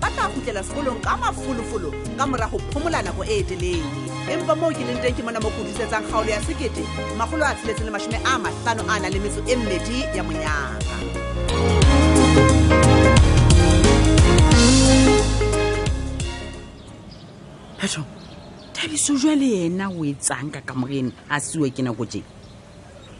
ba tla gutlela sekolong ka mafolofolo ka morago phomola nako e e telele empa moo ke leng teng ke mona mo go disetsang kgaolo ya sekete magolo a tsheletseng le mashome a matlhano a na le metso e mmedi ya monyaka phetho thabiso jwa le ena o e tsang ka kamoreng a siwe ke nako jeng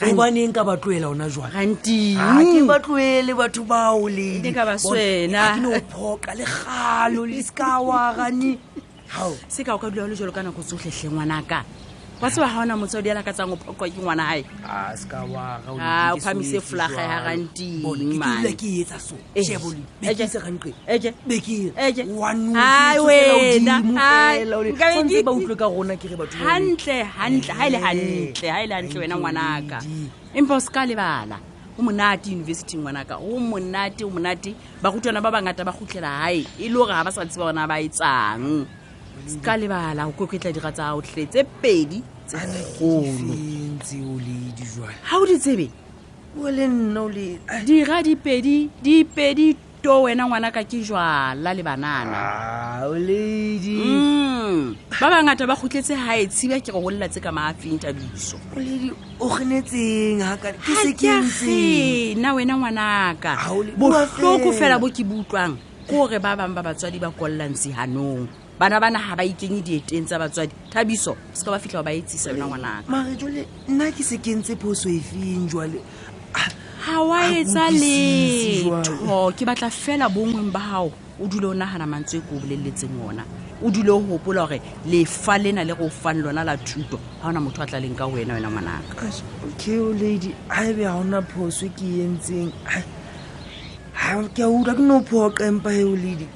gobaneng ka ba tloela ona jwang ganti a ke ba tloele batho bao ledi Ke ka ba Bona, swena. a ke no phoka le galo le sekawa gane gao se ka o ka dula o le jalo ka nako tsotlhetlhe ngwanaka wa tseba ga ona motsadi a lakatsang o phoqwa ke ngwana gae a sekawa Ah, o phamise flaga ya ganti, bone ke man. dula ke etsa so wena ngwanaka empa o se ka lebala o monate university ngwanaka o monate o monate barutwana ba bangata ba gutlela gae e le gore ga ba sa tseba bona ba e tsang se ka lebala o koketla dira tsa gago tlhe tse pedi tse kgolo ga o di tsebe o le nna o le dira dipedi dipedi to wena ngwana ka ke jwala le banana Ah, o lady Mm. ba bangata ba khutletse ga e tshiba ke go golela tse ka maafeng tabiso o lady o kgenetseng haka ke se ke ntseng na wena ngwanaka Ha o le- botlhoko Bua fela. fela bo ke bo utlwang ke gore ba bangwe ba batswadi ba kwalelang seganong bana bana ga ba ikenye dieteng tsa batswadi thabiso se ka ba fitlha ba etsisa yona ngwanaka mare jale nna ke se kentse phoso efeng jale ah, ga wa etsa letho ke batla fela bongweng ba gago o dule o nagana mantswe e ko o boleletseng ona o dule o gopola gore lefa lena le go fang lona la thuto ga ona motho a tlaleng ka go ena wena ngwanaka okay o lady a ebe ga ona phoso ke entseng ga ke a utlwa ke no phoqa empa eo lady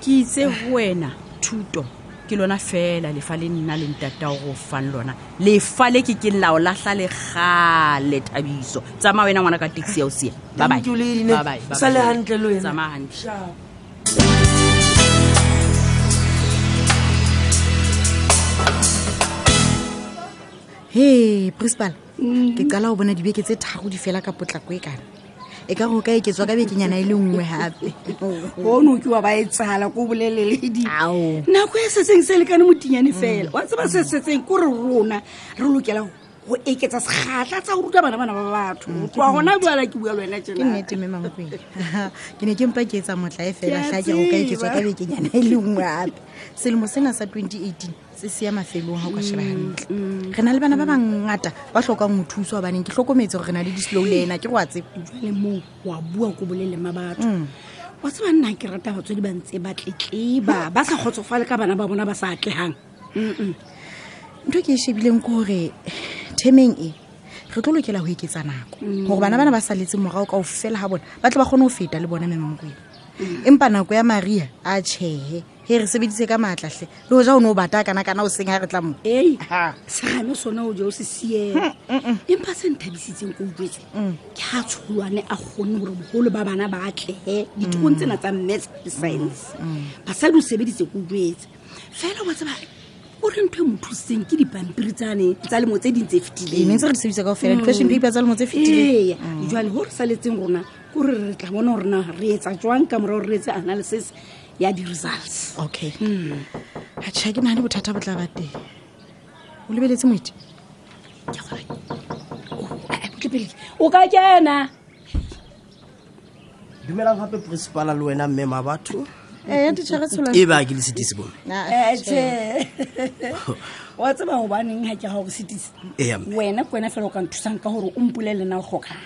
ke itse go wena thuto ke lona fela lefa le nna le ntatao go fang lona lefa le ke ke lao latlha le gale thabiso tsamaya wena ngwana ka taxi ya o sea babaesale gantle le tsamaya gantle he principal mm. ke qala go bona dibeke tse tharo di fela ka potlako e kana e ka go ka e ketswa ka bekenyana e le nngwe gape ono ke wa ba e tsala ko boleleledi nako e setseng se lekane motinyane fela wa tseba se setseng ko re rona re lokela go eketsa segatla tsa go ruta bana bana ba batho mm, tloa gona buala ke bua le wena ke nnete mme mankweng ke ne ke mpa ke etsa motla e fela tla ke go ka eketswa ka bekenyana e le nngwe gape selemo sena sa 2018 se se ya mafelong ga o ka sheba gantle mm, mm. re na le bana ba bangata ba tlhokang go thuso ba baneng ke tlhokometse gore re na le di-slow lena ke go a tseba jale moo wa bua ko boleleng ma batho mm. wa se banna ke rata batswadi ba ntse ba tletleba ba sa kgotsofale ka bana ba bona ba sa atlegang ntho ke e shebileng ke gore themeng e re tlo lokela go eketsa nako gore bana bana ba saletse morago ka o fela ga bona ba tle ba kgone go feta le bone memokoeng empa nako ya maria a chehe he re sebedise ka maatlahle le o ja o ne o bata kana kana o seng ga re tla mo ei segame sone o je o se siela mm, mm, mm. empa se nthabisitseng ko utlwetse ke ga tsholwane a kgone gore bogolo ba bana ba atlege ditikong tsena tsa mmets le science basadi o sebeditse ko utlwetse fela wa tseba o re ntho e mo thusitseng ke dipampiri tsane tsa lemo tse ding tse fetileng tse re di sebedisa kao fela di-question paper tsa lemo tse fetileng jale go re saletseng rona ko re re tla bona gorena re etsa jwang ka morago re etse analysis ya di-results okay mm. atšha ke nagane bothata bo tla ba teng o lebeletse moiti ke gore botlipele o ka kena dumelang gape principala le wena mme ma batho eh, e ba ke le setisi bone ah, eh, wa tseba gobaneng ga ke ga gore setisi wena ke wena fela o ka nthusang ka gore o mpolele na o tlhokang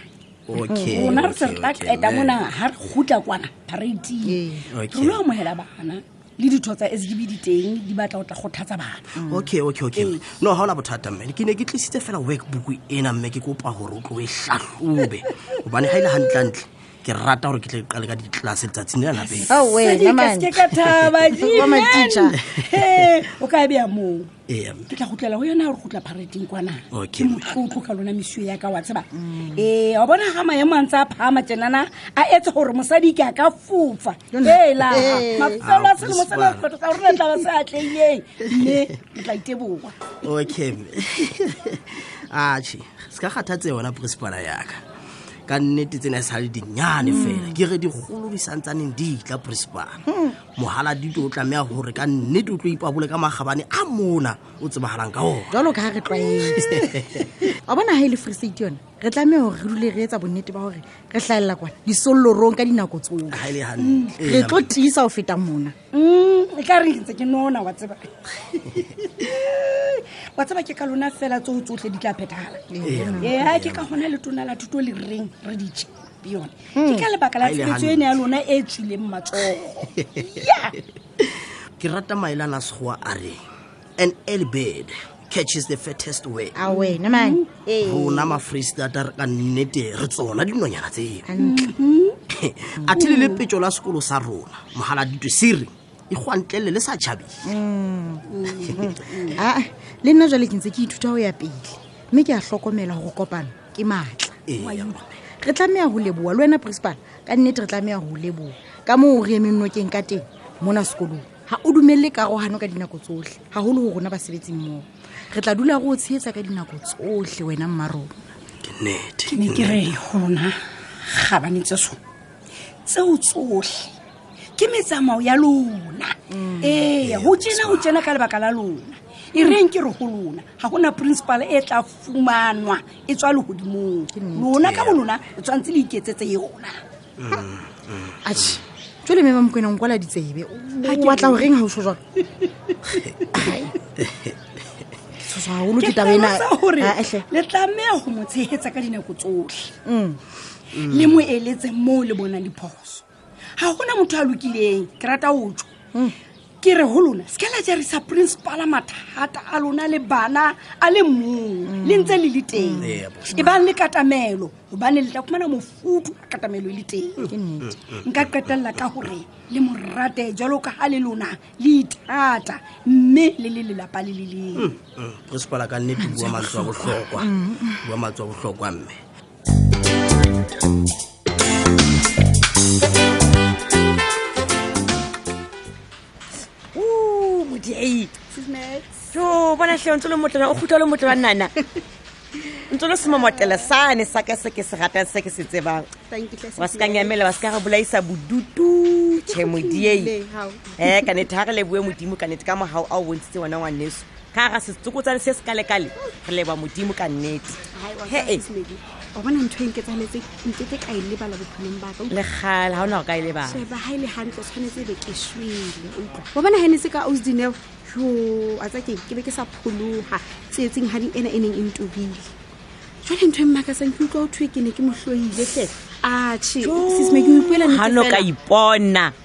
rona re tse re tla qeta mona ga re gutla kwana parateng re lo amogela bana le ditho tsa s g b diteng di batla go tla kgothatsa bana mm. okay okay okay ee. no ga o la bothata mme ke ne ke tlisitse fela work book ena mme ke kopa gore o tloe tlhatlhobe gobane ga e le gantlentle ke rata gore ke tle qale ka ditlase letsatsing le lapeng oh, o ka e beya moo ee ke tla gotlela go yona gore go tla phareting kwana ke motlotlo ka lona mesio ya ka wa tseba mm. ee wa bona ga maemo a ntse a phama tsenana a etse gore mosadi ke a ka fofa ela mafelo a selemo se lekgotho sa gorona tla ba se atleileng mme ke tla iteboa okay ache se ka kgathatse yona principala yaka ka nnete tsena e sa le dinyane mm. fela ke re digolo di santsaneng di tla principala hmm. mogaladito o tlamea gore ka nnete o tlo ipabole ka magabane a mona o tsebagalang ka ona jalo ka ga re tlwaetse wa bona ga e le free state yone re tlamea gore re dule re etsa bonnete ba gore re tlhaelela kwana disololorong ka dinako tsoe mm. re tlo tiisa go feta mona mm, e ka re ntse ke nona wa tseba wa tseba ke ka lona fela tseo tsotlhe di tla phethagala ee ga ke ka gona le tona la thuto le reng re ditšhe yone ke ka lebaka la tshebetso e ne ya lona e tswileng matsogo ke rata maele a na segoa a re an early bird catches the fattest word a wena man rona mafreistata re ka nnete re tsona dinonyana tseo a thile le petso la sekolo sa rona mogala ditwe sere e gwantlele le sa tšhabile a le nna jale ke ntse ke ithuta go ya pele mme ke a tlhokomela go kopana ke maatla re tlameya go leboa le wena principal ka nnete re tlameya go leboa ka moo re emeng nokeng ka teng mona sekolong ga o dumelele karogano ka dinako tsotlhe gagolo go rona basebetsing moo re tla dula go o tsheetsa ka dinako tsotlhe wena mmarona ke nnete ke ne ke re gona ga banetse so tseo tsotlhe ke metsamao ya lona mm. ee go tsena go tsena ka lebaka la lona e reng ke re go lona ga gona principal e tla fumanwa e tswa legodimong lona ka bo lona o tshwanetse le iketsetse yona ache jo le mema mokwena o nkwala ditsebe o batla go reng ga o so jalo tshotswagolo ke taba enae le tlameya go mo tshegetsa ka dinako tsotlhe mm. le mo eletse moo le bonang diphoso ga gona motho a lokileng ke rata o tswa hmm. ke re go lona se ke la jarisa principala mathata a lona le bana a le mong mm. le ntse le le teng mm. e bang le katamelo gobane le tla fumana mofutu a katamelo e le teng mm. nka qetelela ka gore le morate jalo ka ga le lona le ithata mme le le lelapa le le leng principala ka nnete bua matso a botlhokwa bua matso a botlhokwa mme tlhe o ntse lo motlana o khutlwa lo motlana nana ntse lo semomotele sane sa ka se ke se ratang se ke se tsebang wa se ka nyamela wa se ka re bolaisa bodutu tšhe modiei um ka nete ga re leboe modimo ka nete ka mogao a o bontshitse ngwana ngwaneso ka ga setsokotsane se se kalekale re leba modimo ka nnete hee wa bona ntho e nketsaletse nkete ka e lebala bophelong baka legale ga o na go ka e lebala sheba ga e le gantle tshwanetse e be ke swele utlwa wa bona ga ne se ka osdineo jo a tsa keng ke be ke sa phologa tsietseng ga di ena e neng e ntobile jale ntho e mmakasang ke utlwa o thwe ke ne ke mo tloile tle ache sisme ke o ipuela ga no ka ipona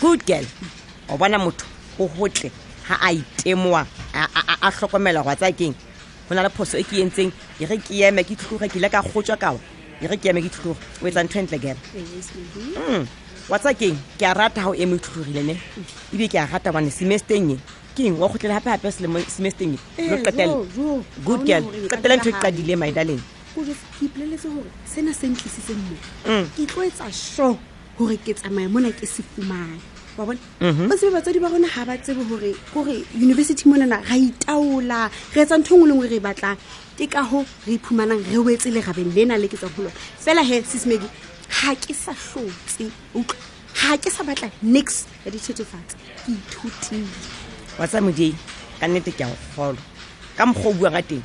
good girl o bona motho o gotle ga a itemoa a tlhokomela go a tsaya keng go na le phoso e ke entseng e re ke eme ke tlhotlhoge ke ile ka gotswa kao e re ke eme ke tlhotlhoge o etsa ntho entle gera mm. wa tsaya keng ke a rata ga o eme o tlhotlhogile ne ebile ke a rata gone semesteng e keng wa gotlele gape gape semesteng e eh, lo qetele good girl qetele ntho e qadile my darling ke ipoleletse gore sena se ntlisitseng mo mm. ke tlo etsa sure gore ke tsamaye mona ke se fumane wa bone mhm. ba sebe batsadi ba rona ga ba tsebe gore kore university monana ra itaola re etsa ntho e ngwe le ngwe re e batlang ke ka go re iphumanang re wetse le gabeng le na le ke tsa golo fela he sismedi ga ke sa tlotse utlwa ga ke sa batla nix ya dithetefatsa ke ithutile wa tsa modie ka nnete ke a go golo ka mokgwa o buang ka teng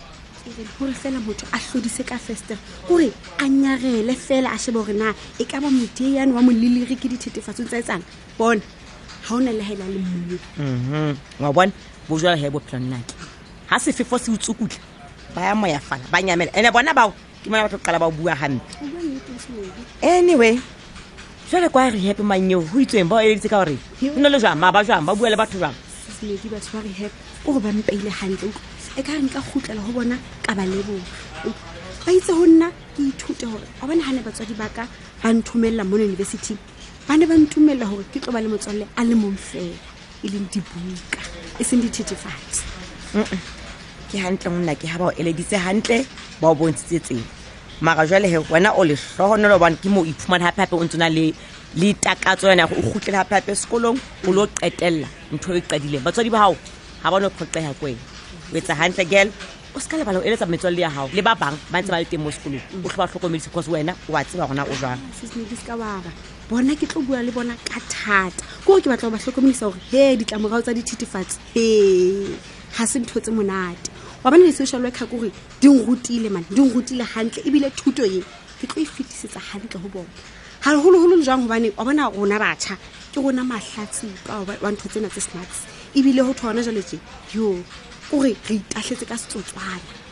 even gore fela motho a tlodise ka fester gore a nyagele fela a shebe gore na e ka ba moteane wa molelere ke dithetefatsong tsa etsang bona ga o na le gaela le mmuo mhm. wa bone bojala ga e bophelong nake ga sefefo se utsokutla ba ya moya fala ba nyamela ene bona bao ke mona batho qala ba o bua gampe anyway jale kwa rehab manneo go itsweng ba o eleditse ka gore go na le jang maa ba jang ba bua le batho jang medi batho ba rehab o go ba mpeile gantle utlwa e ka re nka gutlela go bona ka ba leboa ba itse go nna ke ithute gore a bone ga ne batswadi ba ka ba nthomelela mo university ba ne ba ntumelela gore ke tlo ba le motswalle a le mong fela e leng dibuka e seng dithethefatsi ke hantle monna ke ha ba o eleditse hantle ba o bontshitse tsela mara jwale he wena o lehlohonolo bane ke moo iphumane gape gape o ntse o na le le takatso yone ya go o kgutlele gape gape sekolong o lo qetelela ntho e o qadileng batswadi ba gago ga ba no phoqega ko wena o etsa hantle gel o se ka lebala o eletsa metswalle ya gago le ba bangwe ba ntse ba le teng mo sekolong o tlho ba tlhokomedise because wena o a tseba gona o jwang Sis, ne ke se ka baba bona ke tlo bua le bona ka thata koo ke batla go ba tlhokomedisa gore he ditlamorago tsa dithetefatsi he ga se ntho tse monate wa bane di-social worker kore di nrutile mane di nrutile gantle ebile thuto e ke tlo e fetisetsa gantle go bone gagologolo le jang gobane wa bona rona batšha ke rona matlhatsipa wa ntho tsena tse snacks ebile go thwa gona jalo tse yo kore re itatlhetse ka setsotswana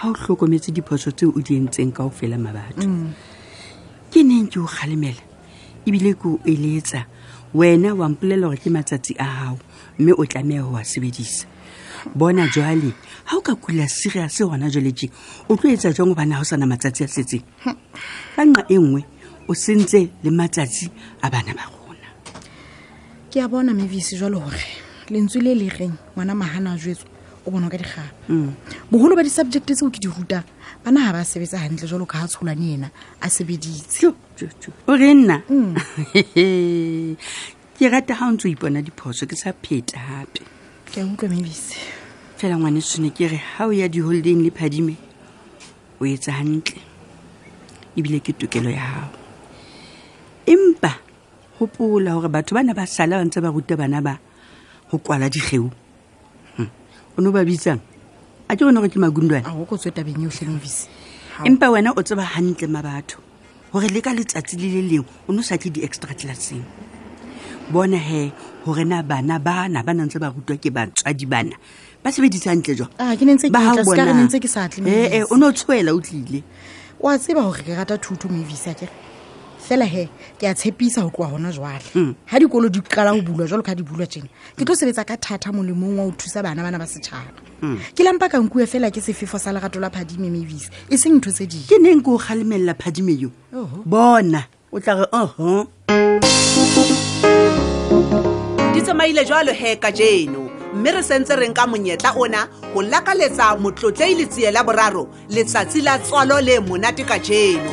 ga o tlhokometse diphoso tse o di entseng ka o fela mabatho mm. ke neng ke o kgalemela ebile ke o eletsa wena wa mpolela gore ke matsatsi a gago mme o tlameya go wa sebedisa bona jale ga o ka kula siga se gona jale je o tlo etsa jang gobane ga o sana matsatsi a setseng ka nqa e nngwe o sentse le matsatsi a bana ba gona ke a bona mevise jalo gore lentswe le le reng ngwana magana a jwetswa o bona ka digaba mm. bogolo ba di-subject tseo ke di rutang bana ga ba sebetsa gantle jalo ka ga tsholwane ena a sebeditse o re nna mm. ke rata ga o ntse o ipona diphoso ke sa pheta gape ke a utlwa mebise fela ngwane tshone ke re ga o ya diholdeng le phadime o etsa gantle ebile ke tokelo ya gago empa gopola gore batho ba ne ba sala ba ntse ba ruta bana ba go kwala digeo hmm. o ne o ba bitsang a ke o ne go ke magundwane a o ko tswe tabeng yotlhe movise empa wena o tseba gantle ma batho gore le ka letsatsi le le lengwe o ne o sa tle di-extra classeng bona he gore na bana bana ba nantse ba rutwa ke batswadi bana ba sebedisa ntle jwa ah, ee o ne o tshwela o tlile wa tseba gore ke rata thuto mo evisa kere fela he ke a tshepisa go tloa gona jwale ga hmm. dikolo di qala go bulwa jalo ka di bulwa tsena ke tlo sebetsa ka thata molemong wa o thusa bana bana ba setšhaba hmm. ke lampa ka nkue fela ke sefefo sa lerato la phadime mebise e seng ntho tse ding ke neng ke o galemelela phadime yo bona o tla re oho di tsamaile jalo he ka jeno mme re sentse reng ka monyetla ona go lakaletsa motlotlei letsie la boraro letsatsi la tswalo le monate ka jeno